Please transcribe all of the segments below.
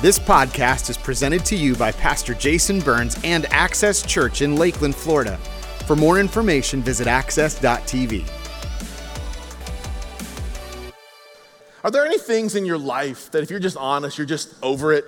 This podcast is presented to you by Pastor Jason Burns and Access Church in Lakeland, Florida. For more information, visit access.tv. Are there any things in your life that if you're just honest, you're just over it?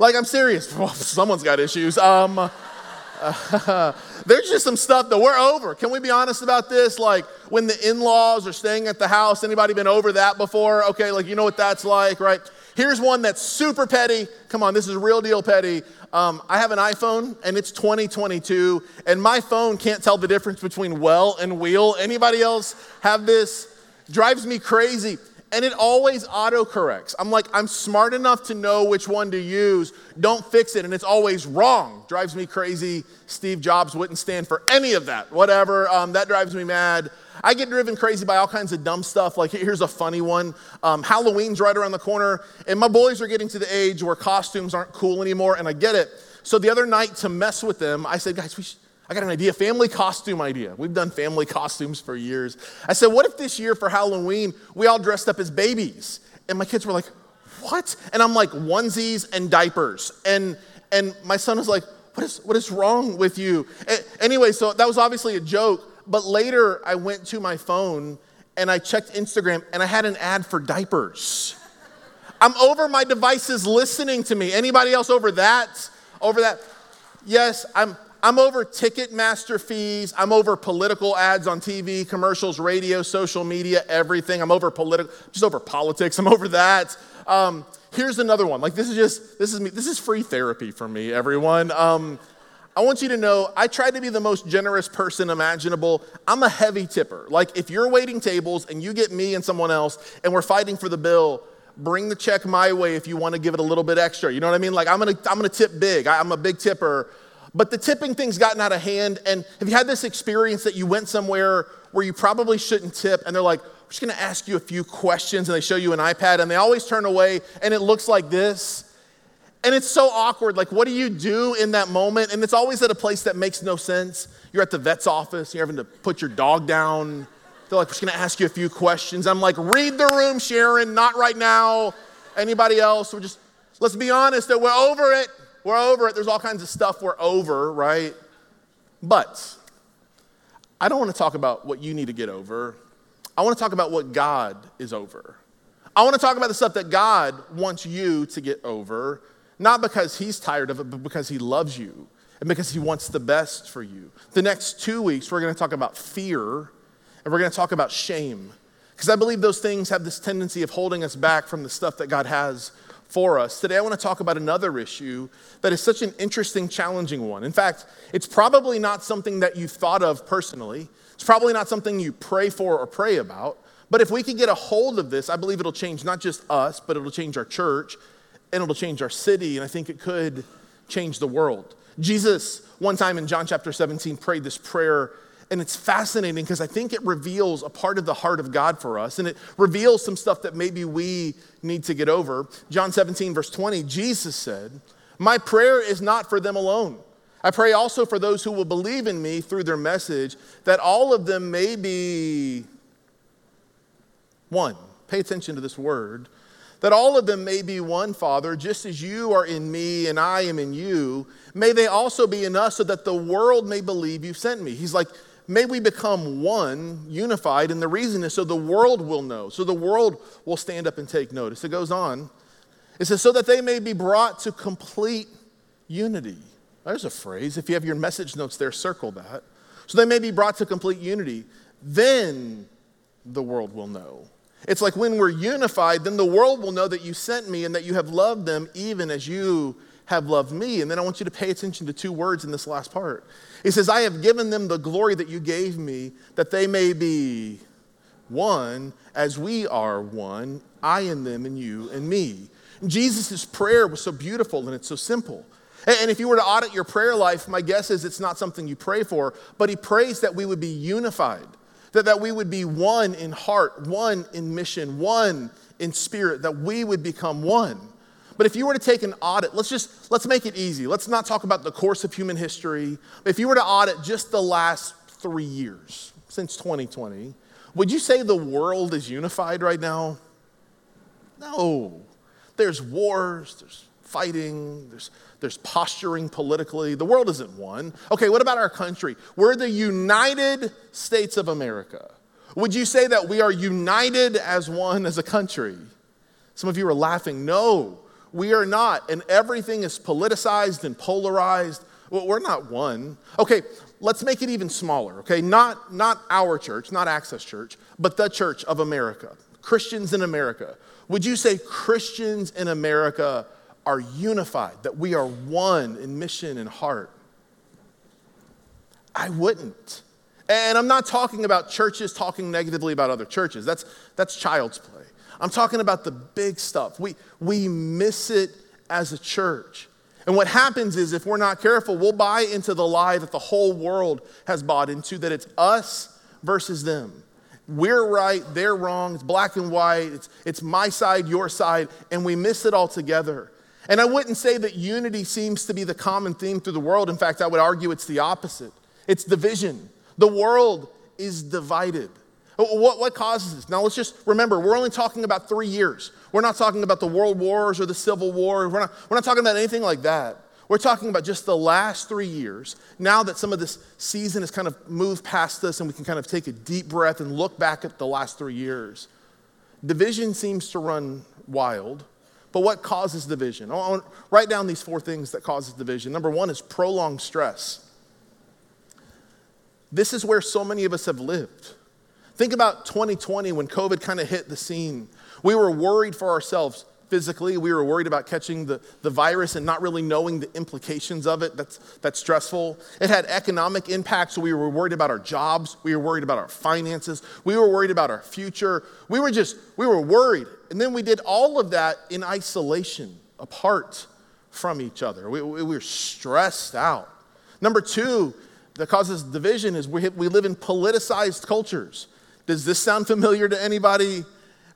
Like, I'm serious. Well, someone's got issues. Um, uh, there's just some stuff that we're over. Can we be honest about this? Like, when the in laws are staying at the house, anybody been over that before? Okay, like, you know what that's like, right? Here's one that's super petty. Come on, this is real deal petty. Um, I have an iPhone and it's 2022, and my phone can't tell the difference between well and wheel. Anybody else have this? Drives me crazy. And it always autocorrects. I'm like, I'm smart enough to know which one to use. Don't fix it. And it's always wrong. Drives me crazy. Steve Jobs wouldn't stand for any of that. Whatever. Um, that drives me mad. I get driven crazy by all kinds of dumb stuff. Like, here's a funny one um, Halloween's right around the corner, and my boys are getting to the age where costumes aren't cool anymore, and I get it. So the other night, to mess with them, I said, guys, should, I got an idea, family costume idea. We've done family costumes for years. I said, what if this year for Halloween, we all dressed up as babies? And my kids were like, what? And I'm like, onesies and diapers. And, and my son was like, what is, what is wrong with you? Anyway, so that was obviously a joke. But later, I went to my phone and I checked Instagram and I had an ad for diapers. I'm over my devices listening to me. Anybody else over that? Over that? Yes, I'm I'm over Ticketmaster fees. I'm over political ads on TV, commercials, radio, social media, everything. I'm over political, just over politics. I'm over that. Um, here's another one. Like this is just this is me. This is free therapy for me, everyone. Um, I want you to know I try to be the most generous person imaginable. I'm a heavy tipper. Like, if you're waiting tables and you get me and someone else and we're fighting for the bill, bring the check my way if you want to give it a little bit extra. You know what I mean? Like, I'm gonna, I'm gonna tip big. I'm a big tipper. But the tipping thing's gotten out of hand. And have you had this experience that you went somewhere where you probably shouldn't tip and they're like, we're just gonna ask you a few questions and they show you an iPad and they always turn away and it looks like this? And it's so awkward. Like, what do you do in that moment? And it's always at a place that makes no sense. You're at the vet's office, you're having to put your dog down. They're like, we're just gonna ask you a few questions. I'm like, read the room, Sharon, not right now. Anybody else? We're just, let's be honest that we're over it. We're over it. There's all kinds of stuff we're over, right? But I don't wanna talk about what you need to get over. I wanna talk about what God is over. I wanna talk about the stuff that God wants you to get over not because he's tired of it, but because he loves you and because he wants the best for you. The next two weeks, we're going to talk about fear and we're going to talk about shame. Because I believe those things have this tendency of holding us back from the stuff that God has for us. Today, I want to talk about another issue that is such an interesting, challenging one. In fact, it's probably not something that you thought of personally, it's probably not something you pray for or pray about. But if we could get a hold of this, I believe it'll change not just us, but it'll change our church and it'll change our city, and I think it could change the world. Jesus, one time in John chapter 17, prayed this prayer, and it's fascinating because I think it reveals a part of the heart of God for us, and it reveals some stuff that maybe we need to get over. John 17, verse 20, Jesus said, My prayer is not for them alone. I pray also for those who will believe in me through their message, that all of them may be one. Pay attention to this word that all of them may be one, Father, just as you are in me and I am in you. May they also be in us so that the world may believe you sent me. He's like, may we become one, unified. And the reason is so the world will know, so the world will stand up and take notice. It goes on. It says, so that they may be brought to complete unity. There's a phrase. If you have your message notes there, circle that. So they may be brought to complete unity. Then the world will know it's like when we're unified, then the world will know that you sent me and that you have loved them even as you have loved me. And then I want you to pay attention to two words in this last part. He says, I have given them the glory that you gave me, that they may be one as we are one, I and them and you and me. Jesus' prayer was so beautiful and it's so simple. And if you were to audit your prayer life, my guess is it's not something you pray for, but he prays that we would be unified that, that we would be one in heart, one in mission, one in spirit, that we would become one. But if you were to take an audit, let's just let's make it easy. Let's not talk about the course of human history. If you were to audit just the last three years since 2020, would you say the world is unified right now? No. There's wars, there's fighting, there's, there's posturing politically. The world isn't one. Okay, what about our country? We're the United States of America. Would you say that we are united as one as a country? Some of you are laughing. No, we are not. And everything is politicized and polarized. Well, we're not one. Okay, let's make it even smaller, okay? Not, not our church, not Access Church, but the church of America, Christians in America. Would you say Christians in America are unified, that we are one in mission and heart? I wouldn't. And I'm not talking about churches talking negatively about other churches. That's, that's child's play. I'm talking about the big stuff. We, we miss it as a church. And what happens is, if we're not careful, we'll buy into the lie that the whole world has bought into that it's us versus them. We're right, they're wrong, it's black and white, it's, it's my side, your side, and we miss it all together. And I wouldn't say that unity seems to be the common theme through the world. In fact, I would argue it's the opposite it's division. The world is divided. What, what causes this? Now, let's just remember, we're only talking about three years. We're not talking about the world wars or the civil war. We're not, we're not talking about anything like that. We're talking about just the last three years. Now that some of this season has kind of moved past us and we can kind of take a deep breath and look back at the last three years, division seems to run wild. But what causes division? I write down these four things that causes division. Number one is prolonged stress. This is where so many of us have lived. Think about 2020 when COVID kind of hit the scene. We were worried for ourselves physically. We were worried about catching the, the virus and not really knowing the implications of it. That's, that's stressful. It had economic impacts, so we were worried about our jobs. We were worried about our finances. We were worried about our future. We were just, we were worried. And then we did all of that in isolation, apart from each other. We, we were stressed out. Number two, that causes division is we, we live in politicized cultures. Does this sound familiar to anybody?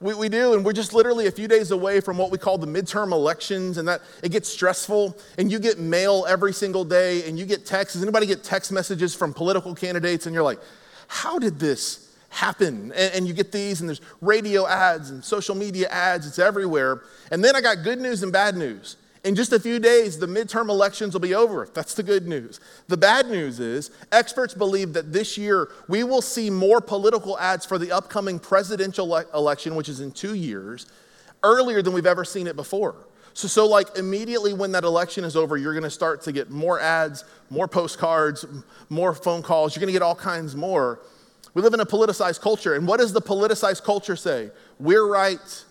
We, we do, and we're just literally a few days away from what we call the midterm elections, and that it gets stressful, and you get mail every single day, and you get texts. Does anybody get text messages from political candidates, and you're like, how did this happen? And, and you get these, and there's radio ads and social media ads, it's everywhere. And then I got good news and bad news. In just a few days, the midterm elections will be over. That's the good news. The bad news is experts believe that this year we will see more political ads for the upcoming presidential election, which is in two years, earlier than we've ever seen it before. So, so like immediately when that election is over, you're going to start to get more ads, more postcards, more phone calls. You're going to get all kinds more. We live in a politicized culture. And what does the politicized culture say? We're right,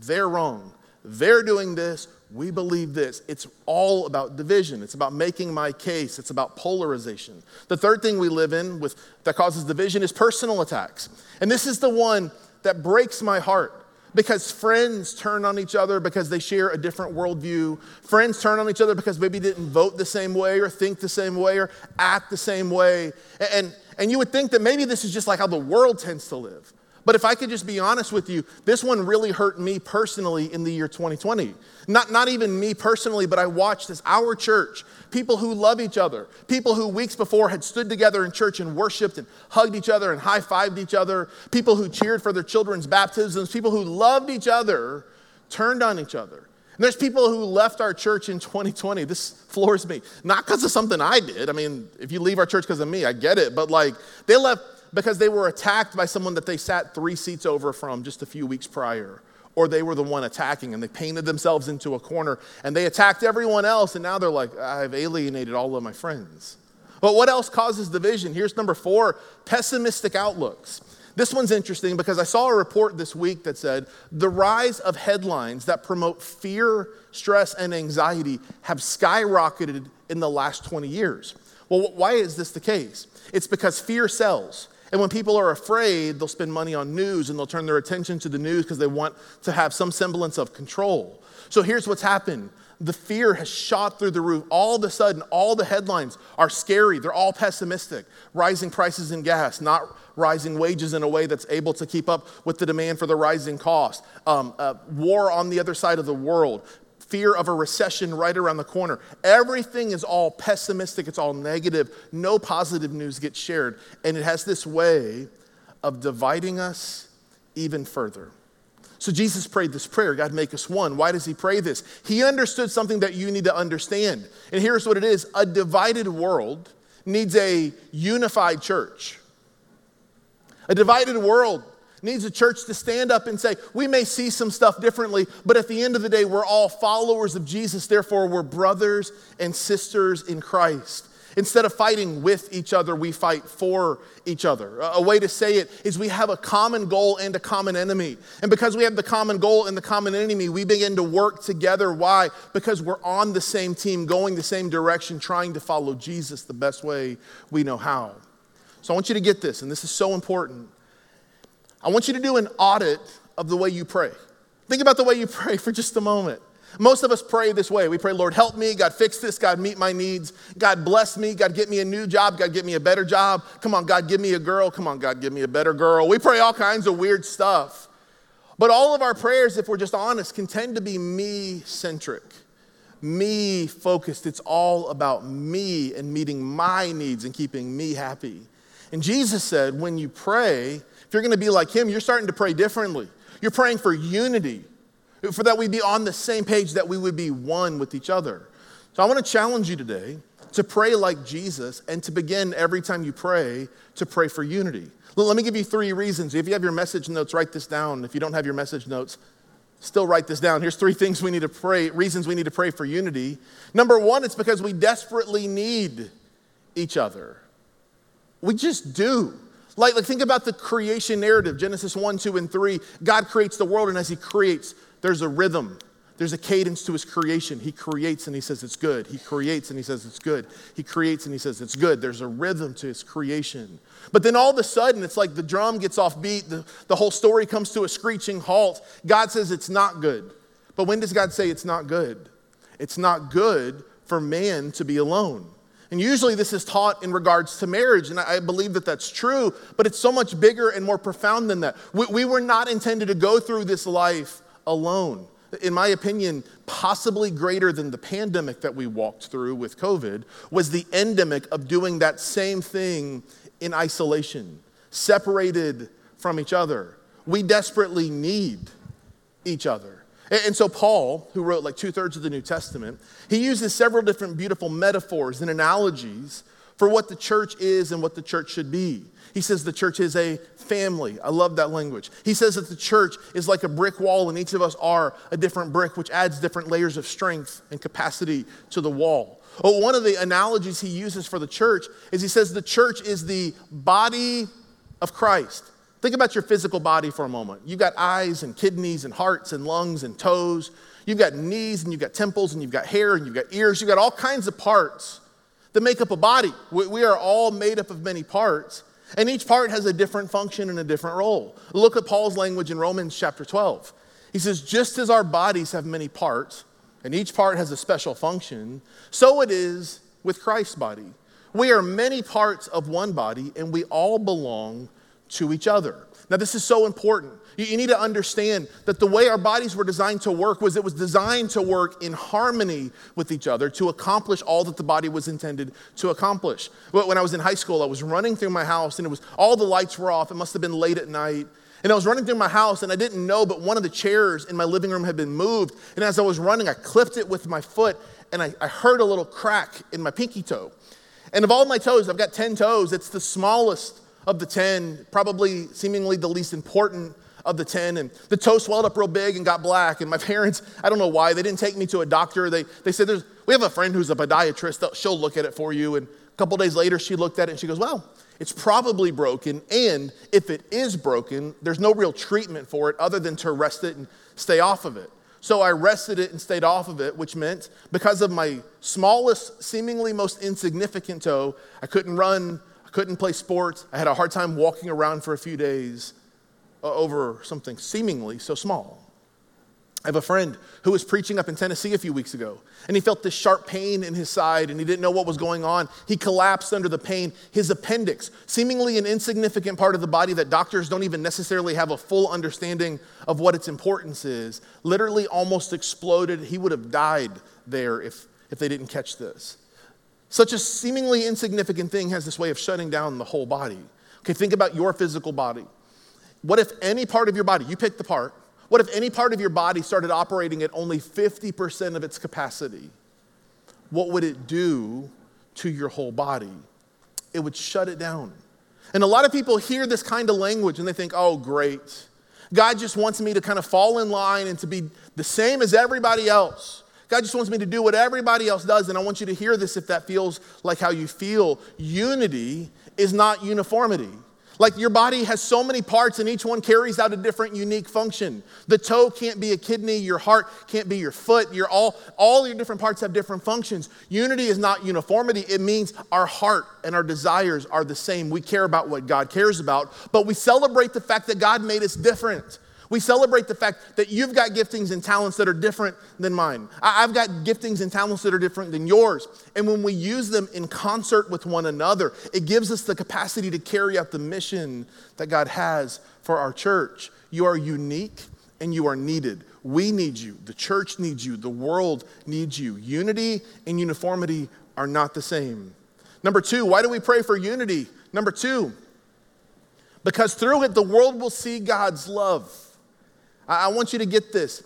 they're wrong. They're doing this, we believe this. It's all about division. It's about making my case. It's about polarization. The third thing we live in with that causes division is personal attacks. And this is the one that breaks my heart because friends turn on each other because they share a different worldview. Friends turn on each other because maybe didn't vote the same way or think the same way or act the same way. And, and you would think that maybe this is just like how the world tends to live. But if I could just be honest with you, this one really hurt me personally in the year 2020. Not, not even me personally, but I watched as our church, people who love each other, people who weeks before had stood together in church and worshiped and hugged each other and high fived each other, people who cheered for their children's baptisms, people who loved each other, turned on each other. And there's people who left our church in 2020. This floors me. Not because of something I did. I mean, if you leave our church because of me, I get it. But like, they left because they were attacked by someone that they sat three seats over from just a few weeks prior. Or they were the one attacking and they painted themselves into a corner and they attacked everyone else. And now they're like, I've alienated all of my friends. But what else causes division? Here's number four pessimistic outlooks. This one's interesting because I saw a report this week that said the rise of headlines that promote fear, stress, and anxiety have skyrocketed in the last 20 years. Well, why is this the case? It's because fear sells. And when people are afraid, they'll spend money on news and they'll turn their attention to the news because they want to have some semblance of control. So here's what's happened the fear has shot through the roof. All of a sudden, all the headlines are scary. They're all pessimistic. Rising prices in gas, not rising wages in a way that's able to keep up with the demand for the rising cost. Um, uh, war on the other side of the world fear of a recession right around the corner. Everything is all pessimistic, it's all negative. No positive news gets shared. And it has this way of dividing us even further. So Jesus prayed this prayer God, make us one. Why does he pray this? He understood something that you need to understand. And here's what it is a divided world needs a unified church. A divided world needs a church to stand up and say, we may see some stuff differently, but at the end of the day, we're all followers of Jesus. Therefore, we're brothers and sisters in Christ. Instead of fighting with each other, we fight for each other. A way to say it is we have a common goal and a common enemy. And because we have the common goal and the common enemy, we begin to work together. Why? Because we're on the same team, going the same direction, trying to follow Jesus the best way we know how. So I want you to get this, and this is so important. I want you to do an audit of the way you pray. Think about the way you pray for just a moment. Most of us pray this way. We pray, Lord, help me. God, fix this. God, meet my needs. God, bless me. God, get me a new job. God, get me a better job. Come on, God, give me a girl. Come on, God, give me a better girl. We pray all kinds of weird stuff. But all of our prayers, if we're just honest, can tend to be me centric, me focused. It's all about me and meeting my needs and keeping me happy. And Jesus said, when you pray, if you're going to be like him, you're starting to pray differently. You're praying for unity, for that we'd be on the same page, that we would be one with each other. So I want to challenge you today to pray like Jesus and to begin every time you pray to pray for unity. Let me give you three reasons. If you have your message notes, write this down. If you don't have your message notes, still write this down. Here's three things we need to pray, reasons we need to pray for unity. Number one, it's because we desperately need each other. We just do. Like, like, think about the creation narrative Genesis 1, 2, and 3. God creates the world, and as He creates, there's a rhythm, there's a cadence to His creation. He creates and He says it's good. He creates and He says it's good. He creates and He says it's good. There's a rhythm to His creation. But then all of a sudden, it's like the drum gets off beat, the, the whole story comes to a screeching halt. God says it's not good. But when does God say it's not good? It's not good for man to be alone. And usually this is taught in regards to marriage, and I believe that that's true, but it's so much bigger and more profound than that. We, we, were not intended to go through this life alone. In my opinion, possibly greater than the pandemic that we walked through with COVID was the endemic of doing that same thing in isolation, separated from each other. We desperately need each other. And so, Paul, who wrote like two thirds of the New Testament, he uses several different beautiful metaphors and analogies for what the church is and what the church should be. He says the church is a family. I love that language. He says that the church is like a brick wall, and each of us are a different brick, which adds different layers of strength and capacity to the wall. Oh, one of the analogies he uses for the church is he says the church is the body of Christ. Think about your physical body for a moment. You've got eyes and kidneys and hearts and lungs and toes. You've got knees and you've got temples and you've got hair and you've got ears. You've got all kinds of parts that make up a body. We are all made up of many parts, and each part has a different function and a different role. Look at Paul's language in Romans chapter 12. He says, Just as our bodies have many parts, and each part has a special function, so it is with Christ's body. We are many parts of one body, and we all belong to each other. Now, this is so important. You, need to understand that the way our bodies were designed to work was it was designed to work in harmony with each other to accomplish all that the body was intended to accomplish. When I was in high school, I was running through my house and it was all the lights were off. It must have been late at night. And I was running through my house and I didn't know, but one of the chairs in my living room had been moved. And as I was running, I clipped it with my foot and I, I heard a little crack in my pinky toe. And of all my toes, I've got 10 toes, it's the smallest of the 10, probably seemingly the least important of the 10. And the toe swelled up real big and got black. And my parents, I don't know why, they didn't take me to a doctor. They, they said, There's, We have a friend who's a podiatrist, she'll look at it for you. And a couple days later, she looked at it and she goes, Well, it's probably broken. And if it is broken, there's no real treatment for it other than to rest it and stay off of it. So I rested it and stayed off of it, which meant because of my smallest, seemingly most insignificant toe, I couldn't run I couldn't play sports. I had a hard time walking around for a few days uh, over something seemingly so small. I have a friend who was preaching up in Tennessee a few weeks ago, and he felt this sharp pain in his side, and he didn't know what was going on. He collapsed under the pain. His appendix, seemingly an insignificant part of the body that doctors don't even necessarily have a full understanding of what its importance is, literally almost exploded. He would have died there if, if they didn't catch this. Such a seemingly insignificant thing has this way of shutting down the whole body. Okay, think about your physical body. What if any part of your body, you pick the part, What if any part of your body started operating at only 50% of its capacity? What would it do to your whole body? It would shut it down. And a lot of people hear this kind of language and they think, oh, great. God just wants me to kind of fall in line and to be the same as everybody else. God just wants me to do what everybody else does. And I want you to hear this if that feels like how you feel. Unity is not uniformity. Like your body has so many parts and each one carries out a different unique function. The toe can't be a kidney, your heart can't be your foot. Your all all your different parts have different functions. Unity is not uniformity. It means our heart and our desires are the same. We care about what God cares about, but we celebrate the fact that God made us different. We celebrate the fact that you've got giftings and talents that are different than mine. I've got giftings and talents that are different than yours. And when we use them in concert with one another, it gives us the capacity to carry out the mission that God has for our church. You are unique and you are needed. We need you. The church needs you. The world needs you. Unity and uniformity are not the same. Number two, why do we pray for unity? Number two, because through it, the world will see God's love. I want you to get this.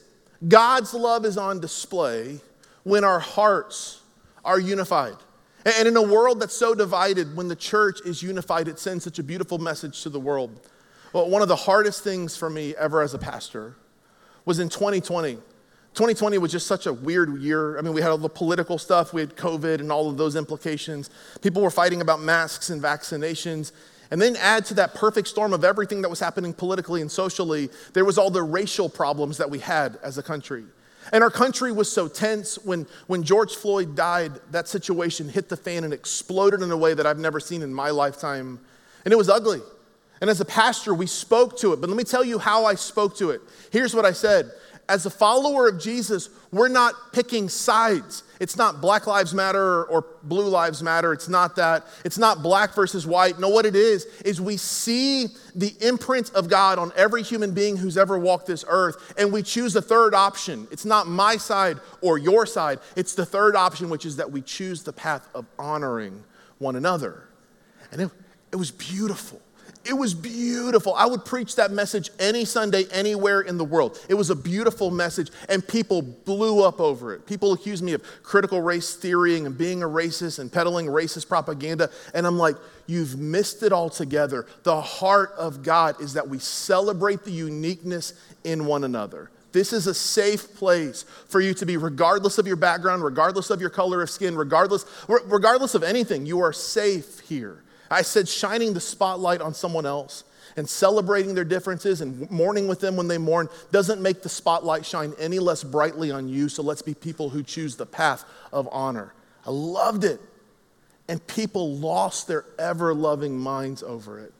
God's love is on display when our hearts are unified. And in a world that's so divided, when the church is unified, it sends such a beautiful message to the world. Well, one of the hardest things for me ever as a pastor was in 2020. 2020 was just such a weird year. I mean, we had all the political stuff, we had COVID and all of those implications. People were fighting about masks and vaccinations. And then add to that perfect storm of everything that was happening politically and socially, there was all the racial problems that we had as a country. And our country was so tense when, when George Floyd died, that situation hit the fan and exploded in a way that I've never seen in my lifetime. And it was ugly. And as a pastor, we spoke to it. But let me tell you how I spoke to it. Here's what I said As a follower of Jesus, we're not picking sides. It's not Black Lives Matter or Blue Lives Matter. It's not that. It's not black versus white. No, what it is, is we see the imprint of God on every human being who's ever walked this earth, and we choose the third option. It's not my side or your side. It's the third option, which is that we choose the path of honoring one another. And it, it was beautiful. It was beautiful. I would preach that message any Sunday, anywhere in the world. It was a beautiful message, and people blew up over it. People accused me of critical race theorying and being a racist and peddling racist propaganda. And I'm like, you've missed it altogether. The heart of God is that we celebrate the uniqueness in one another. This is a safe place for you to be, regardless of your background, regardless of your color of skin, regardless, regardless of anything. You are safe here. I said shining the spotlight on someone else and celebrating their differences and mourning with them when they mourn doesn't make the spotlight shine any less brightly on you. So let's be people who choose the path of honor. I loved it. And people lost their ever loving minds over it.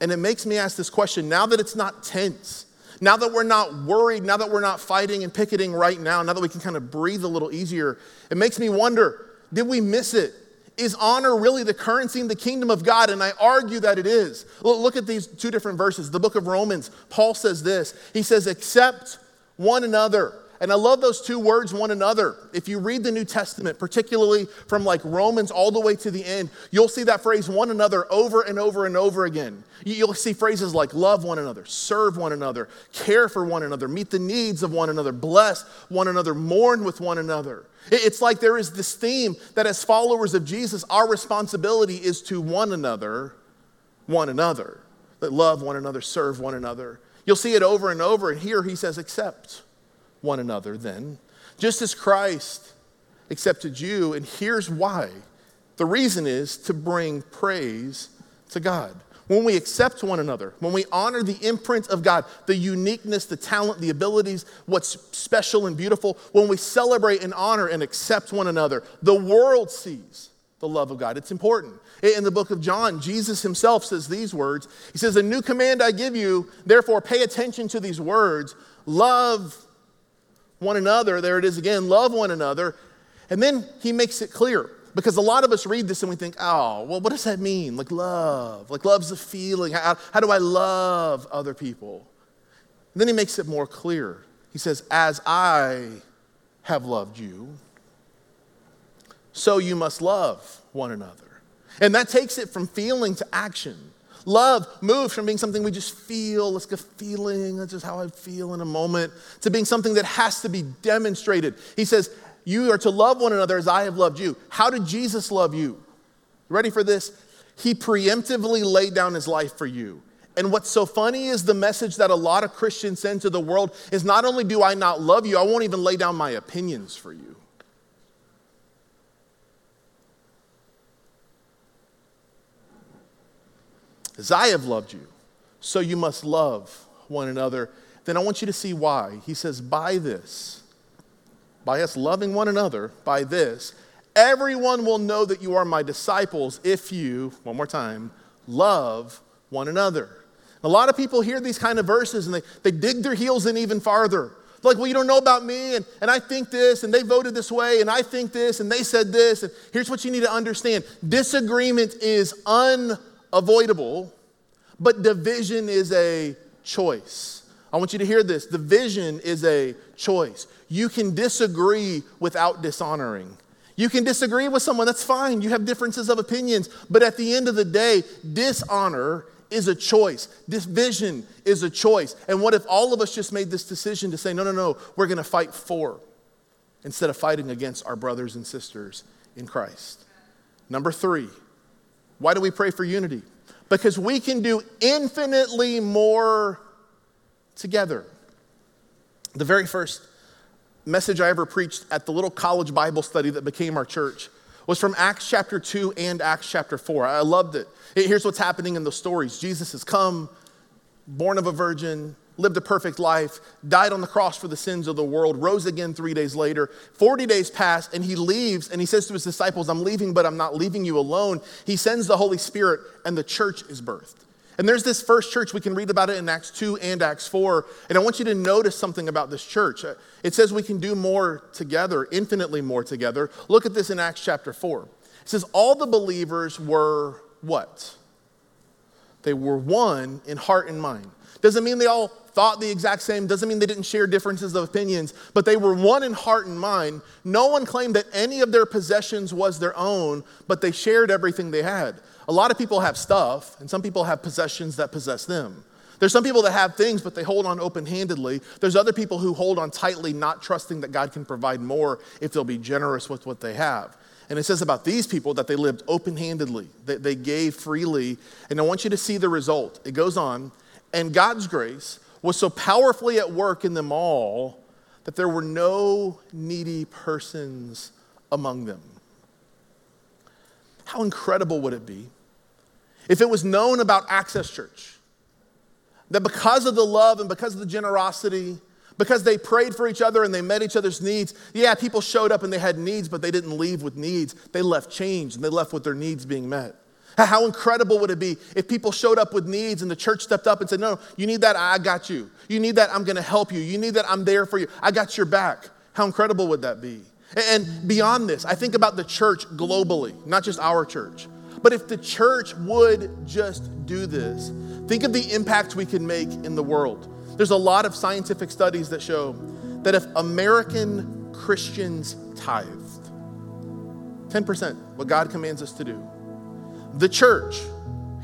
And it makes me ask this question now that it's not tense, now that we're not worried, now that we're not fighting and picketing right now, now that we can kind of breathe a little easier, it makes me wonder did we miss it? Is honor really the currency in the kingdom of God? And I argue that it is. Look at these two different verses. The book of Romans, Paul says this He says, Accept one another and I love those two words, one another. If you read the New Testament, particularly from like Romans all the way to the end, you'll see that phrase one another over and over and over again. You'll see phrases like love one another, serve one another, care for one another, meet the needs of one another, bless one another, mourn with one another. It's like there is this theme that as followers of Jesus, our responsibility is to one another, one another, that love one another, serve one another. You'll see it over and over, and here he says, accept one another then, just as Christ accepted you. And here's why the reason is to bring praise to God. When we accept one another, when we honor the imprint of God, the uniqueness, the talent, the abilities, what's special and beautiful, when we celebrate and honor and accept one another, the world sees the love of God. It's important. In the book of John, Jesus himself says these words He says, A new command I give you, therefore pay attention to these words love one another. There it is again love one another. And then he makes it clear because a lot of us read this and we think, oh, well, what does that mean? Like love. Like love's a feeling. How, how do I love other people? And then he makes it more clear. He says, as I have loved you, so you must love one another. And that takes it from feeling to action. Love moves from being something we just feel, let's get feeling, that's just how I feel in a moment, to being something that has to be demonstrated. He says, You are to love one another as I have loved you. How did Jesus love you? Ready for this? He preemptively laid down his life for you. And what's so funny is the message that a lot of Christians send to the world is not only do I not love you, I won't even lay down my opinions for you. As I have loved you, so you must love one another. Then I want you to see why. He says, By this, by us loving one another, by this, everyone will know that you are my disciples if you, one more time, love one another. A lot of people hear these kind of verses and they, they dig their heels in even farther. Like, well, you don't know about me, and, and I think this, and they voted this way, and I think this, and they said this. And here's what you need to understand disagreement is unavoidable, but division is a choice. I want you to hear this division is a choice. You can disagree without dishonoring. You can disagree with someone, that's fine. You have differences of opinions. But at the end of the day, dishonor is a choice. Division is a choice. And what if all of us just made this decision to say, no, no, no, we're going to fight for instead of fighting against our brothers and sisters in Christ? Number three, why do we pray for unity? Because we can do infinitely more together. The very first message I ever preached at the little college Bible study that became our church was from Acts chapter 2 and Acts chapter 4. I loved it. Here's what's happening in the stories Jesus has come, born of a virgin, lived a perfect life, died on the cross for the sins of the world, rose again three days later. 40 days pass, and he leaves, and he says to his disciples, I'm leaving, but I'm not leaving you alone. He sends the Holy Spirit, and the church is birthed. And there's this first church, we can read about it in Acts 2 and Acts 4. And I want you to notice something about this church. It says we can do more together, infinitely more together. Look at this in Acts chapter 4. It says, All the believers were what? They were one in heart and mind. Doesn't mean they all thought the exact same, doesn't mean they didn't share differences of opinions, but they were one in heart and mind. No one claimed that any of their possessions was their own, but they shared everything they had. A lot of people have stuff, and some people have possessions that possess them. There's some people that have things, but they hold on open handedly. There's other people who hold on tightly, not trusting that God can provide more if they'll be generous with what they have. And it says about these people that they lived open handedly, that they gave freely. And I want you to see the result. It goes on, and God's grace was so powerfully at work in them all that there were no needy persons among them. How incredible would it be if it was known about Access Church that because of the love and because of the generosity, because they prayed for each other and they met each other's needs. Yeah, people showed up and they had needs, but they didn't leave with needs. They left changed and they left with their needs being met. How incredible would it be if people showed up with needs and the church stepped up and said, No, you need that, I got you. You need that, I'm gonna help you. You need that, I'm there for you. I got your back. How incredible would that be? And beyond this, I think about the church globally, not just our church. But if the church would just do this, think of the impact we can make in the world. There's a lot of scientific studies that show that if American Christians tithed 10%, what God commands us to do, the church,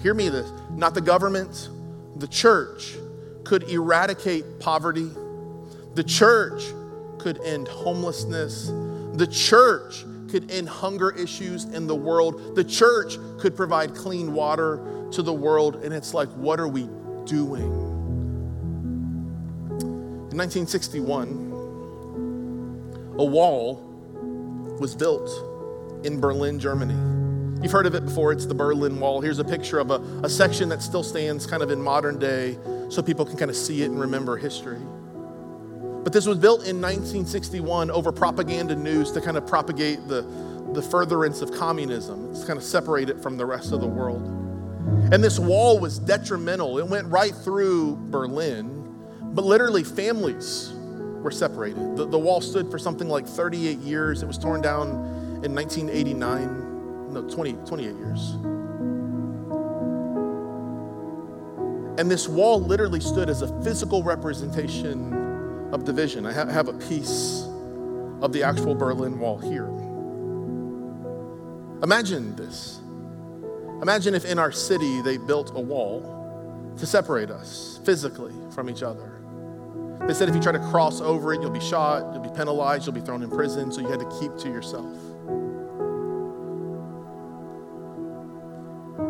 hear me this, not the government, the church could eradicate poverty. The church could end homelessness. The church could end hunger issues in the world. The church could provide clean water to the world. And it's like, what are we doing? In 1961, a wall was built in Berlin, Germany. You've heard of it before, it's the Berlin Wall. Here's a picture of a, a section that still stands kind of in modern day so people can kind of see it and remember history. But this was built in 1961 over propaganda news to kind of propagate the, the furtherance of communism. It's kind of separate it from the rest of the world. And this wall was detrimental. It went right through Berlin but literally, families were separated. The, the wall stood for something like 38 years. It was torn down in 1989. No, 20, 28 years. And this wall literally stood as a physical representation of division. I have a piece of the actual Berlin Wall here. Imagine this Imagine if in our city they built a wall to separate us physically from each other. They said if you try to cross over it, you'll be shot, you'll be penalized, you'll be thrown in prison, so you had to keep to yourself.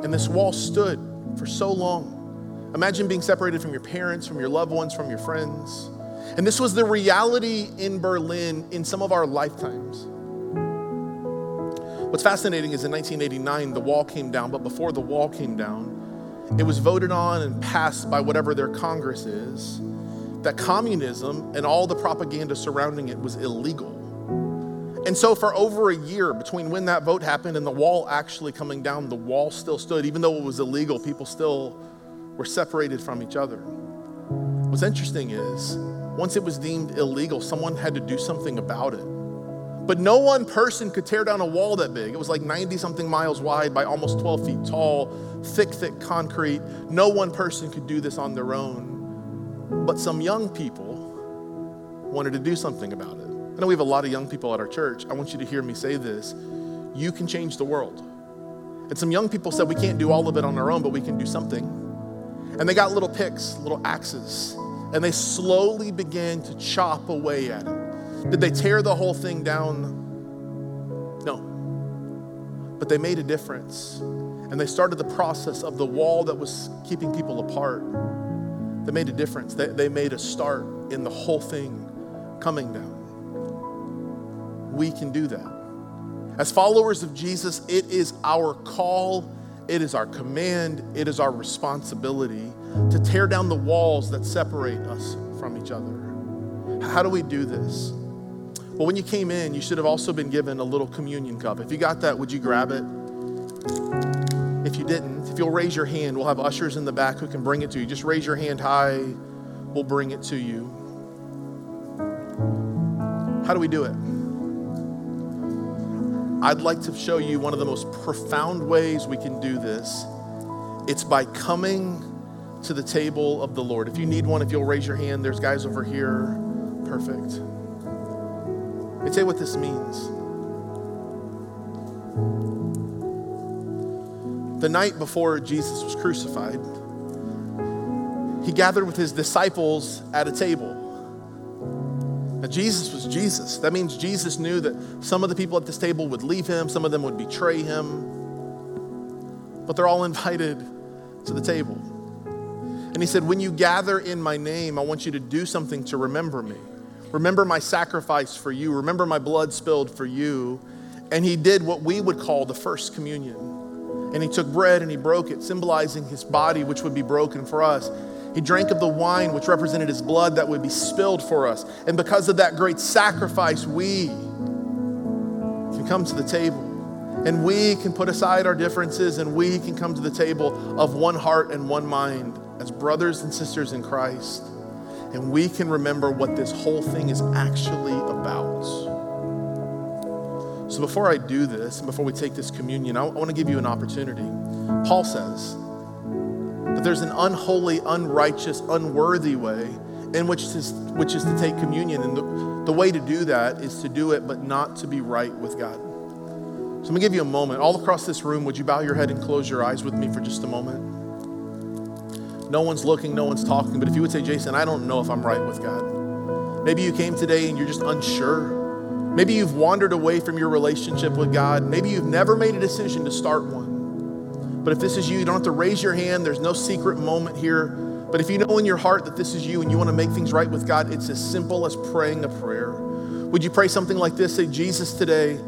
And this wall stood for so long. Imagine being separated from your parents, from your loved ones, from your friends. And this was the reality in Berlin in some of our lifetimes. What's fascinating is in 1989, the wall came down, but before the wall came down, it was voted on and passed by whatever their Congress is that communism and all the propaganda surrounding it was illegal. And so, for over a year between when that vote happened and the wall actually coming down, the wall still stood. Even though it was illegal, people still were separated from each other. What's interesting is, once it was deemed illegal, someone had to do something about it. But no one person could tear down a wall that big. It was like 90 something miles wide by almost 12 feet tall, thick, thick concrete. No one person could do this on their own. But some young people wanted to do something about it. I know we have a lot of young people at our church. I want you to hear me say this. You can change the world. And some young people said, We can't do all of it on our own, but we can do something. And they got little picks, little axes, and they slowly began to chop away at it. Did they tear the whole thing down? No. But they made a difference. And they started the process of the wall that was keeping people apart. They made a difference. They, they made a start in the whole thing coming down. We can do that. As followers of Jesus, it is our call, it is our command, it is our responsibility to tear down the walls that separate us from each other. How do we do this? Well, when you came in, you should have also been given a little communion cup. If you got that, would you grab it? If you didn't, if you'll raise your hand, we'll have ushers in the back who can bring it to you. Just raise your hand high, we'll bring it to you. How do we do it? I'd like to show you one of the most profound ways we can do this. It's by coming to the table of the Lord. If you need one, if you'll raise your hand, there's guys over here. Perfect. Let me tell you what this means. The night before Jesus was crucified, he gathered with his disciples at a table. Now, Jesus was Jesus. That means Jesus knew that some of the people at this table would leave him, some of them would betray him, but they're all invited to the table. And he said, When you gather in my name, I want you to do something to remember me. Remember my sacrifice for you. Remember my blood spilled for you. And he did what we would call the first communion. And he took bread and he broke it, symbolizing his body, which would be broken for us. He drank of the wine, which represented his blood that would be spilled for us. And because of that great sacrifice, we can come to the table. And we can put aside our differences and we can come to the table of one heart and one mind as brothers and sisters in Christ and we can remember what this whole thing is actually about. So, before I do this, and before we take this communion, I, want to give you an opportunity. Paul says that there's an unholy, unrighteous, unworthy way in which to, which is to take communion. And the, the way to do that is to do it, but not to be right with God. So, I'm going to give you a moment. All across this room, would you bow your head and close your eyes with me for just a moment? No one's looking, no one's talking. But if you would say, Jason, I don't know if I'm right with God. Maybe you came today and you're just unsure. Maybe you've wandered away from your relationship with God. Maybe you've never made a decision to start one. But if this is you, you don't have to raise your hand. There's no secret moment here. But if you know in your heart that this is you and you want to make things right with God, it's as simple as praying a prayer. Would you pray something like this? Say, Jesus, today,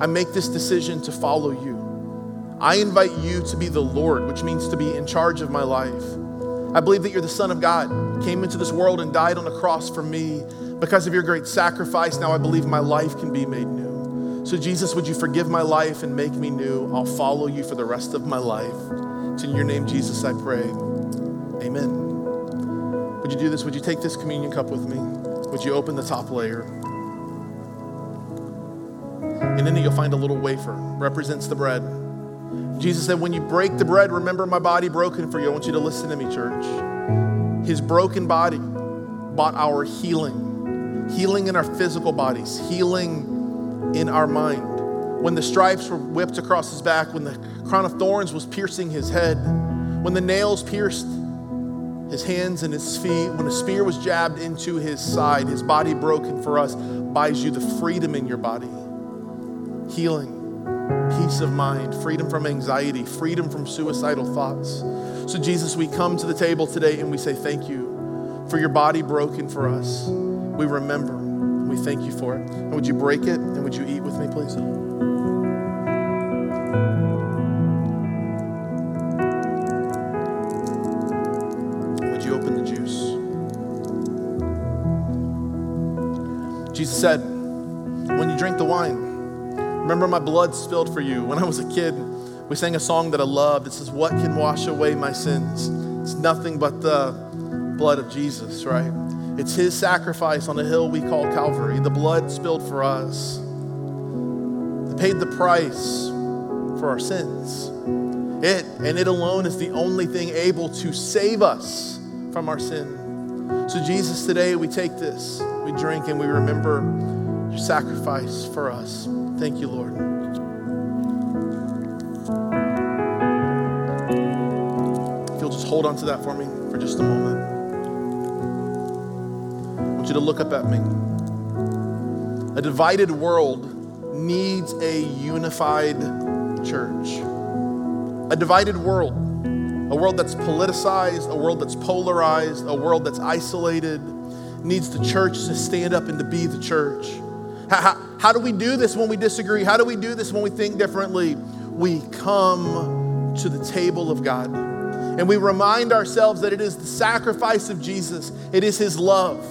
I make this decision to follow you. I invite you to be the Lord, which means to be in charge of my life. I believe that you're the Son of God, came into this world and died on the cross for me. Because of your great sacrifice, now I believe my life can be made new. So, Jesus, would you forgive my life and make me new? I'll follow you for the rest of my life. It's in your name, Jesus, I pray. Amen. Would you do this? Would you take this communion cup with me? Would you open the top layer? And in you'll find a little wafer, represents the bread. Jesus said, When you break the bread, remember my body broken for you. I want you to listen to me, church. His broken body bought our healing, healing in our physical bodies, healing in our mind. when the stripes were whipped across his back, when the crown of thorns was piercing his head, when the nails pierced his hands and his feet, when a spear was jabbed into his side, his body broken for us, buys you the freedom in your body, healing, peace of mind, freedom from anxiety, freedom from suicidal thoughts. So, Jesus, we come to the table today and we say thank you for your body broken for us. We remember we thank you for it. And would you break it and would you eat with me, please? Would you open the juice? Jesus said, when you drink the wine, remember my blood spilled for you. When I was a kid, we sang a song that I loved. It says, What can wash away my sins? It's nothing but the blood of Jesus, right? It's his sacrifice on the hill we call Calvary, the blood spilled for us, that paid the price for our sins. It and it alone is the only thing able to save us from our sin. So, Jesus, today we take this, we drink, and we remember your sacrifice for us. Thank you, Lord. If you'll just hold on to that for me for just a moment. You to look up at me. A divided world needs a unified church. A divided world, a world that's politicized, a world that's polarized, a world that's isolated, needs the church to stand up and to be the church. How, how, how do we do this when we disagree? How do we do this when we think differently? We come to the table of God and we remind ourselves that it is the sacrifice of Jesus, it is His love,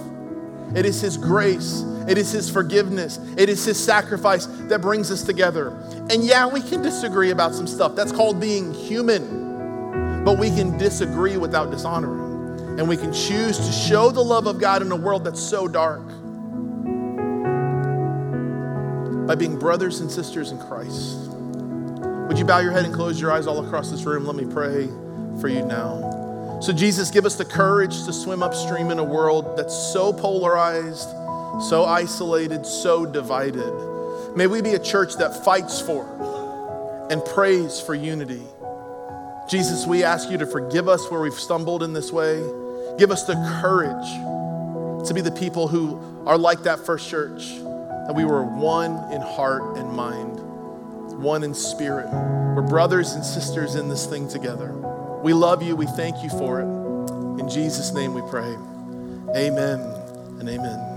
it is His grace, it is His forgiveness, it is His sacrifice that brings us together. And yeah, we can disagree about some stuff. That's called being human. But we can disagree without dishonoring. And we can choose to show the love of God in a world that's so dark by being brothers and sisters in Christ. Would you bow your head and close your eyes all across this room? Let me pray for you now. So, Jesus, give us the courage to swim upstream in a world that's so polarized, so isolated, so divided. May we be a church that fights for and prays for unity. Jesus, we ask you to forgive us where we've stumbled in this way. Give us the courage to be the people who are like that first church, that we were one in heart and mind, one in spirit. We're brothers and sisters in this thing together. We love you. We thank you for it. In Jesus' name we pray. Amen and amen.